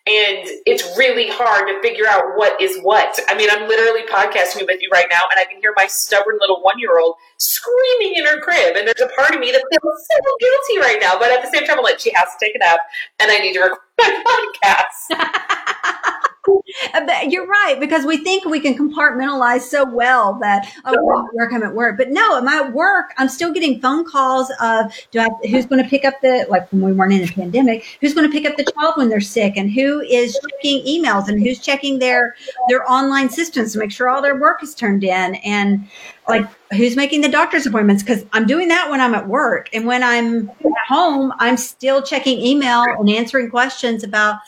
And it's really hard to figure out what is what. I mean, I'm literally podcasting with you right now, and I can hear my stubborn little one year old screaming in her crib. And there's a part of me that feels so guilty right now. But at the same time, I'm like, she has to take a nap, and I need to record my podcast. Uh, you're right because we think we can compartmentalize so well that oh, I'm at work, I'm at work. But no, at my work, I'm still getting phone calls of do I who's going to pick up the like when we weren't in a pandemic, who's going to pick up the child when they're sick, and who is checking emails and who's checking their their online systems to make sure all their work is turned in and like who's making the doctor's appointments? Because i'm doing that when i'm at work and when i'm at home i'm still checking email and answering questions about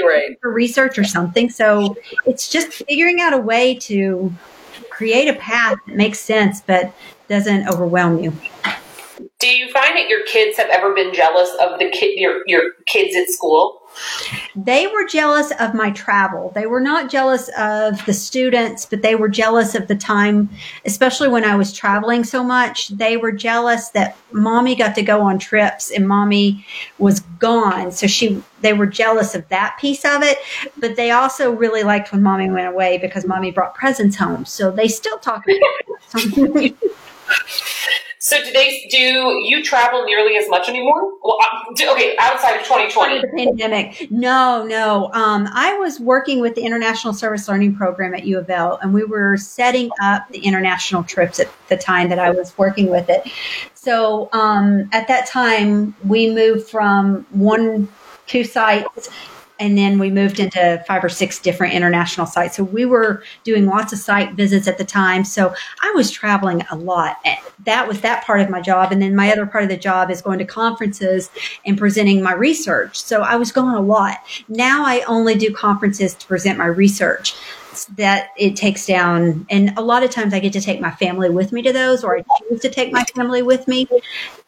right. for research or something. So it's just figuring out a way to create a path that makes sense but doesn't overwhelm you. Do you find that your kids have ever been jealous of the kid your, your kids at school they were jealous of my travel. They were not jealous of the students, but they were jealous of the time, especially when I was traveling so much. They were jealous that mommy got to go on trips and mommy was gone. So she, they were jealous of that piece of it, but they also really liked when mommy went away because mommy brought presents home. So they still talk about it. So do they do you travel nearly as much anymore? Well, uh, okay, outside of 2020, the pandemic. No, no. Um, I was working with the International Service Learning Program at U of L, and we were setting up the international trips at the time that I was working with it. So um, at that time, we moved from one two sites and then we moved into five or six different international sites. So we were doing lots of site visits at the time. So I was traveling a lot. That was that part of my job. And then my other part of the job is going to conferences and presenting my research. So I was going a lot. Now I only do conferences to present my research that it takes down and a lot of times i get to take my family with me to those or i choose to take my family with me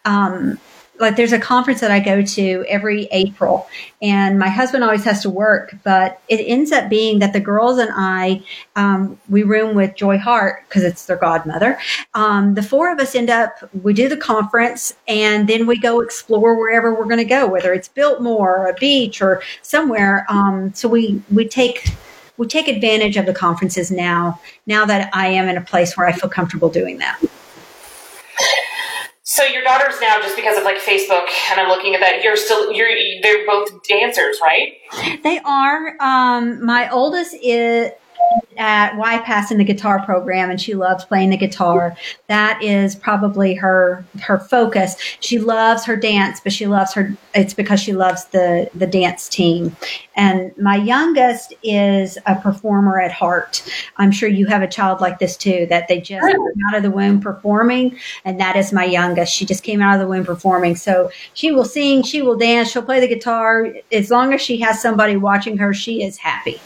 um, like there's a conference that I go to every April and my husband always has to work, but it ends up being that the girls and I, um, we room with Joy Hart because it's their godmother. Um, the four of us end up, we do the conference and then we go explore wherever we're going to go, whether it's Biltmore or a beach or somewhere. Um, so we, we take we take advantage of the conferences now. Now that I am in a place where I feel comfortable doing that. So your daughters now, just because of like Facebook, and I'm looking at that, you're still you're they're both dancers, right? They are. Um, my oldest is at YPAS in the guitar program and she loves playing the guitar. That is probably her her focus. She loves her dance, but she loves her it's because she loves the the dance team. And my youngest is a performer at heart. I'm sure you have a child like this too that they just came out of the womb performing and that is my youngest. She just came out of the womb performing. So she will sing, she will dance, she'll play the guitar as long as she has somebody watching her, she is happy.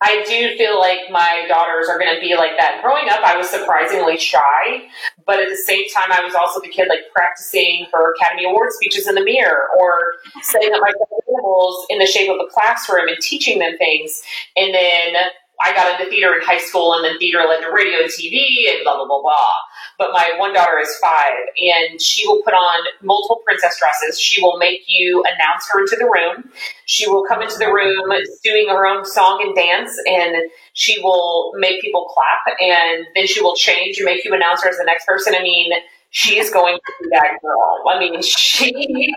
I do feel like my daughters are going to be like that. Growing up, I was surprisingly shy, but at the same time, I was also the kid like practicing for Academy Award speeches in the mirror or setting up my animals in the shape of a classroom and teaching them things. And then I got into theater in high school, and then theater led to radio and TV, and blah blah blah blah. But my one daughter is five, and she will put on multiple princess dresses. She will make you announce her into the room. She will come into the room doing her own song and dance, and she will make people clap, and then she will change and make you announce her as the next person. I mean she is going to be that girl. I mean, she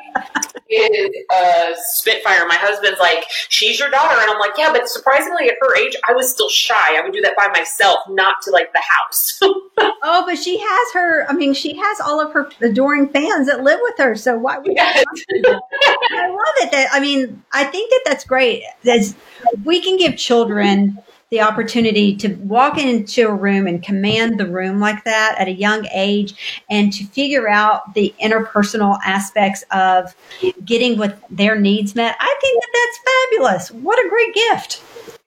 is a spitfire. My husband's like, she's your daughter. And I'm like, yeah, but surprisingly at her age, I was still shy. I would do that by myself, not to like the house. oh, but she has her, I mean, she has all of her adoring fans that live with her. So why would yes. I love it that, I mean, I think that that's great. That's, we can give children the opportunity to walk into a room and command the room like that at a young age and to figure out the interpersonal aspects of getting what their needs met. I think that that's fabulous. What a great gift.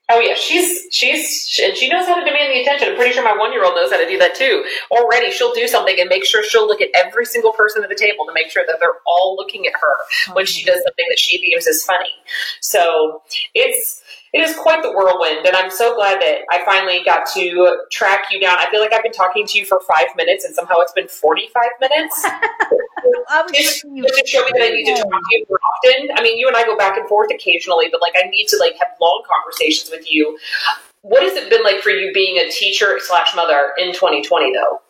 Oh yeah, she's she's and she knows how to demand the attention. I'm pretty sure my one year old knows how to do that too. Already, she'll do something and make sure she'll look at every single person at the table to make sure that they're all looking at her when she does something that she deems as funny. So it's it is quite the whirlwind, and I'm so glad that I finally got to track you down. I feel like I've been talking to you for five minutes, and somehow it's been 45 minutes. just, show me that I need to talk to you more often. I mean, you and I go back and forth occasionally, but like I need to like have long conversations with you. What has it been like for you being a teacher slash mother in 2020, though?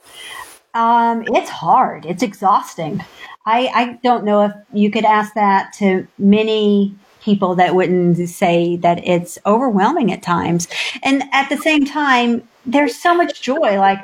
Um, it's hard. It's exhausting. I, I don't know if you could ask that to many people that wouldn't say that it's overwhelming at times. And at the same time, there's so much joy. Like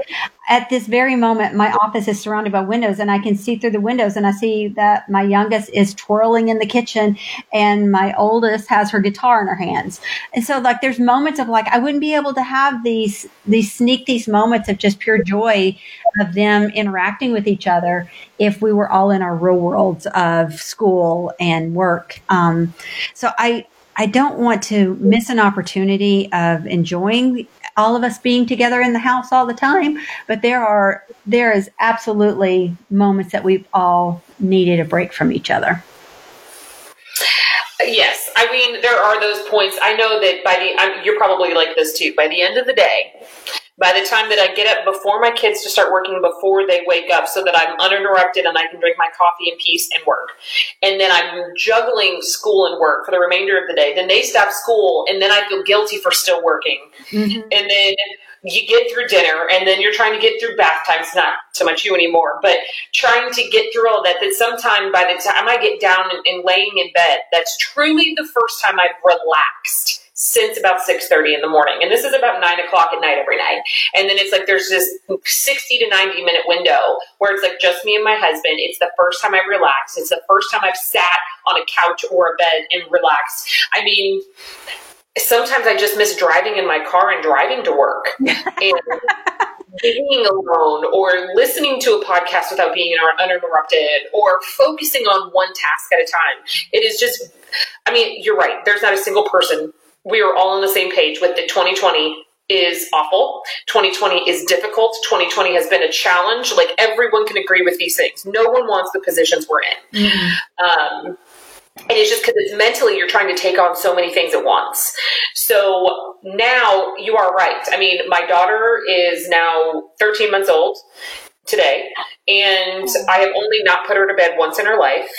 at this very moment, my office is surrounded by windows and I can see through the windows and I see that my youngest is twirling in the kitchen and my oldest has her guitar in her hands. And so like there's moments of like, I wouldn't be able to have these, these sneak these moments of just pure joy of them interacting with each other if we were all in our real worlds of school and work. Um, so I, I don't want to miss an opportunity of enjoying all of us being together in the house all the time, but there are there is absolutely moments that we've all needed a break from each other. Yes, I mean there are those points. I know that by the I'm, you're probably like this too. By the end of the day, by the time that I get up before my kids to start working before they wake up so that I'm uninterrupted and I can drink my coffee in peace and work. And then I'm juggling school and work for the remainder of the day. Then they stop school and then I feel guilty for still working. Mm-hmm. And then you get through dinner and then you're trying to get through bath time. It's not so much you anymore, but trying to get through all that. That sometime by the time I get down and, and laying in bed, that's truly the first time I've relaxed since about 6.30 in the morning. And this is about 9 o'clock at night every night. And then it's like there's this 60 to 90 minute window where it's like just me and my husband. It's the first time i've relaxed. It's the first time i've sat on a couch or a bed and relaxed. I mean sometimes i just miss driving in my car and driving to work and being alone or listening to a podcast without being uninterrupted or focusing on one task at a time. It is just i mean you're right. There's not a single person we are all on the same page with the 2020 is awful. 2020 is difficult. 2020 has been a challenge. Like everyone can agree with these things. No one wants the positions we're in. Mm-hmm. Um, and it's just because it's mentally you're trying to take on so many things at once. So now you are right. I mean, my daughter is now 13 months old today, and I have only not put her to bed once in her life.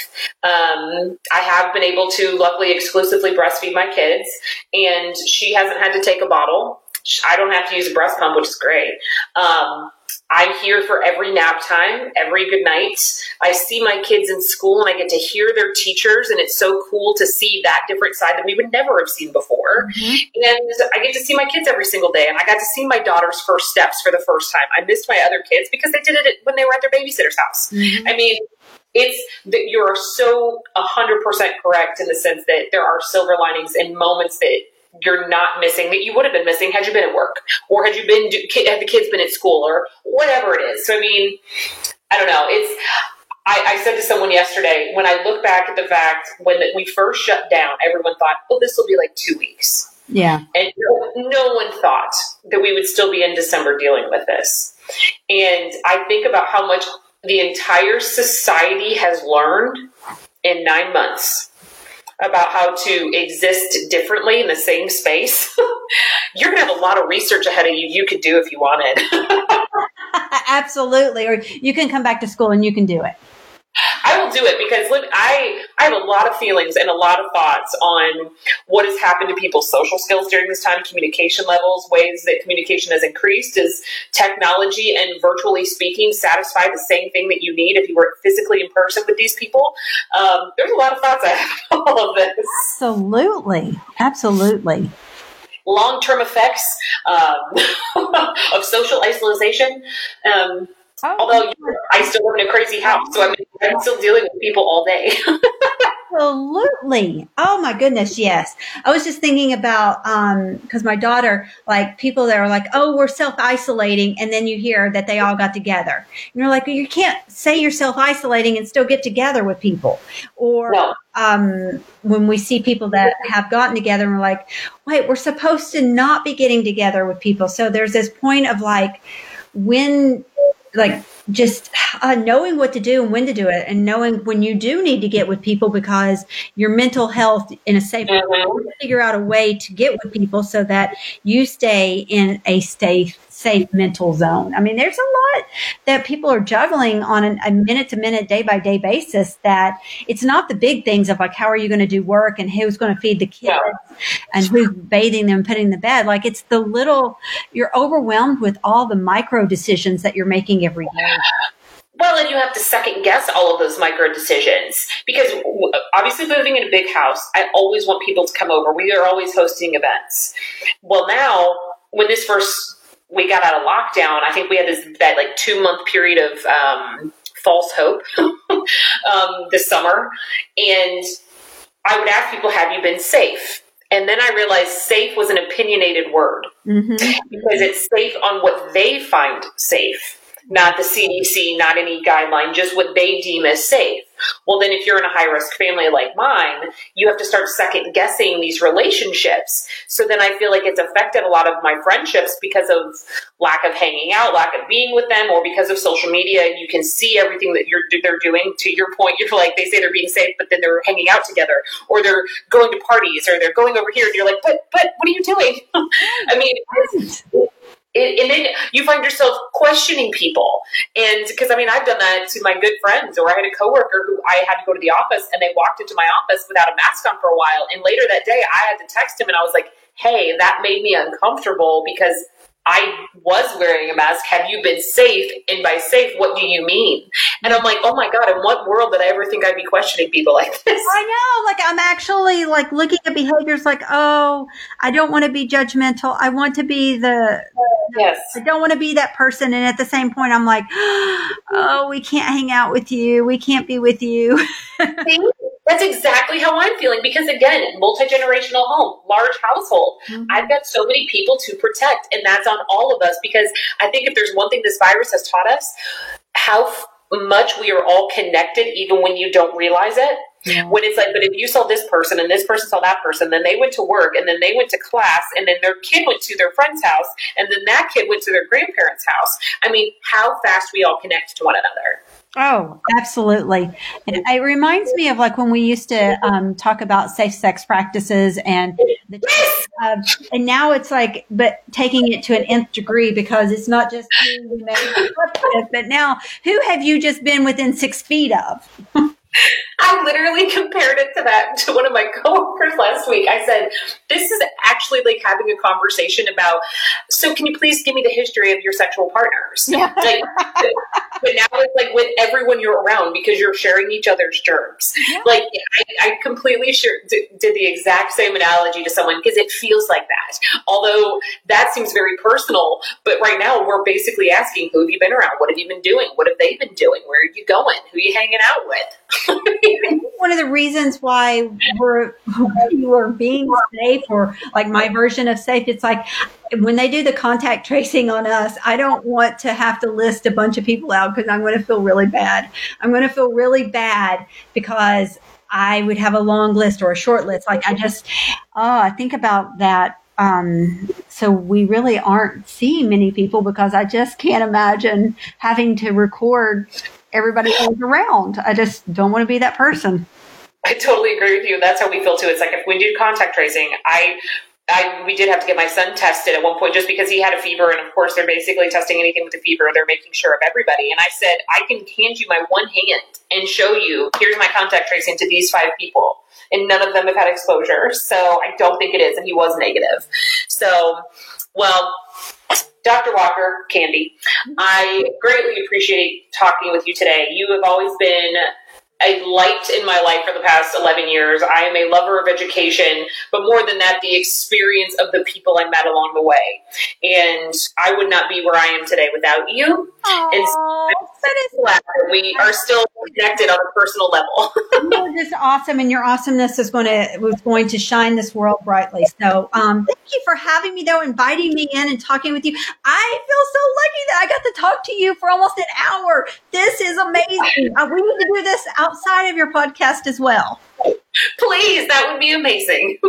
Um, I have been able to, luckily, exclusively breastfeed my kids, and she hasn't had to take a bottle. I don't have to use a breast pump, which is great. Um, I'm here for every nap time, every good night. I see my kids in school and I get to hear their teachers, and it's so cool to see that different side that we would never have seen before. Mm-hmm. And I get to see my kids every single day, and I got to see my daughter's first steps for the first time. I missed my other kids because they did it when they were at their babysitter's house. Mm-hmm. I mean, it's that you're so 100% correct in the sense that there are silver linings and moments that you're not missing that you would have been missing had you been at work or had you been had the kids been at school or whatever it is. So I mean, I don't know. It's I, I said to someone yesterday when I look back at the fact when we first shut down, everyone thought, "Oh, this will be like two weeks." Yeah, and no, no one thought that we would still be in December dealing with this. And I think about how much the entire society has learned in nine months about how to exist differently in the same space, you're going to have a lot of research ahead of you you could do if you wanted. Absolutely. Or you can come back to school and you can do it. I will do it because look, I I have a lot of feelings and a lot of thoughts on what has happened to people's social skills during this time, communication levels, ways that communication has increased. Is technology and virtually speaking satisfy the same thing that you need if you were physically in person with these people? Um, there's a lot of thoughts I have on all of this. Absolutely, absolutely long term effects um, of social isolation. Um, Oh, Although I still live in a crazy house, so I mean, I'm still dealing with people all day. Absolutely. Oh my goodness, yes. I was just thinking about um because my daughter, like people that are like, oh, we're self isolating, and then you hear that they all got together, and you're like, you can't say you're self isolating and still get together with people, or no. um when we see people that have gotten together and we're like, wait, we're supposed to not be getting together with people, so there's this point of like when like just uh, knowing what to do and when to do it and knowing when you do need to get with people because your mental health in a safe mm-hmm. figure out a way to get with people so that you stay in a safe safe mental zone. I mean, there's a lot that people are juggling on an, a minute to minute, day by day basis that it's not the big things of like, how are you going to do work and who's going to feed the kids yeah. and who's bathing them, putting them to bed. Like it's the little, you're overwhelmed with all the micro decisions that you're making every day. Well, and you have to second guess all of those micro decisions because obviously living in a big house, I always want people to come over. We are always hosting events. Well, now when this first we got out of lockdown, I think we had this that like two month period of um, false hope um, this summer, and I would ask people, "Have you been safe?" And then I realized safe was an opinionated word mm-hmm. because it's safe on what they find safe not the CDC, not any guideline, just what they deem as safe. Well, then if you're in a high risk family like mine, you have to start second guessing these relationships. So then I feel like it's affected a lot of my friendships because of lack of hanging out, lack of being with them, or because of social media. You can see everything that you're they're doing. To your point, you're like they say they're being safe, but then they're hanging out together, or they're going to parties, or they're going over here, and you're like, but but what are you doing? I mean, and then you find yourself questioning people. And because I mean, I've done that to my good friends, or I had a coworker who I had to go to the office and they walked into my office without a mask on for a while. And later that day, I had to text him and I was like, hey, that made me uncomfortable because I was wearing a mask. Have you been safe? And by safe, what do you mean? And I'm like, oh my God, in what world did I ever think I'd be questioning people like this? I know. Like, I'm actually like looking at behaviors like, oh, I don't want to be judgmental. I want to be the, yes. I don't want to be that person. And at the same point, I'm like, oh, we can't hang out with you. We can't be with you. That's exactly how I'm feeling because again, multi-generational home, large household. Mm-hmm. I've got so many people to protect and that's on all of us because I think if there's one thing this virus has taught us, how f- much we are all connected even when you don't realize it. Yeah. When it's like, but if you saw this person and this person saw that person, then they went to work and then they went to class and then their kid went to their friend's house and then that kid went to their grandparents' house. I mean, how fast we all connect to one another. Oh, absolutely. It reminds me of like when we used to um, talk about safe sex practices and the, uh, and now it's like, but taking it to an nth degree because it's not just who we may but now who have you just been within six feet of? I literally compared it to that to one of my coworkers last week. I said, "This is actually like having a conversation about. So, can you please give me the history of your sexual partners? Yeah. Like, but now it's like with everyone you're around because you're sharing each other's germs. Yeah. Like, I, I completely sure, did, did the exact same analogy to someone because it feels like that. Although that seems very personal, but right now we're basically asking, "Who have you been around? What have you been doing? What have they been doing? Where are you going? Who are you hanging out with?" one of the reasons why we're you are being safe or like my version of safe it's like when they do the contact tracing on us i don't want to have to list a bunch of people out because i'm going to feel really bad. I'm going to feel really bad because i would have a long list or a short list. Like i just oh i think about that um, so we really aren't seeing many people because I just can't imagine having to record everybody else around. I just don't want to be that person. I totally agree with you. That's how we feel too. It's like if we do contact tracing, I I, we did have to get my son tested at one point just because he had a fever. And of course, they're basically testing anything with a fever. They're making sure of everybody. And I said, I can hand you my one hand and show you, here's my contact tracing to these five people. And none of them have had exposure. So I don't think it is. And he was negative. So, well, Dr. Walker, Candy, I greatly appreciate talking with you today. You have always been a light in my life for the past 11 years. I am a lover of education, but more than that, the experience of the people I met along the way. And I would not be where I am today without you. Aww, and so that is glad that we are still connected on a personal level. You're just awesome, and your awesomeness is going to was going to shine this world brightly. So, um, thank you for having me, though, inviting me in and talking with you. I feel so lucky that I got to talk to you for almost an hour. This is amazing. Uh, we need to do this outside of your podcast as well. Please, that would be amazing.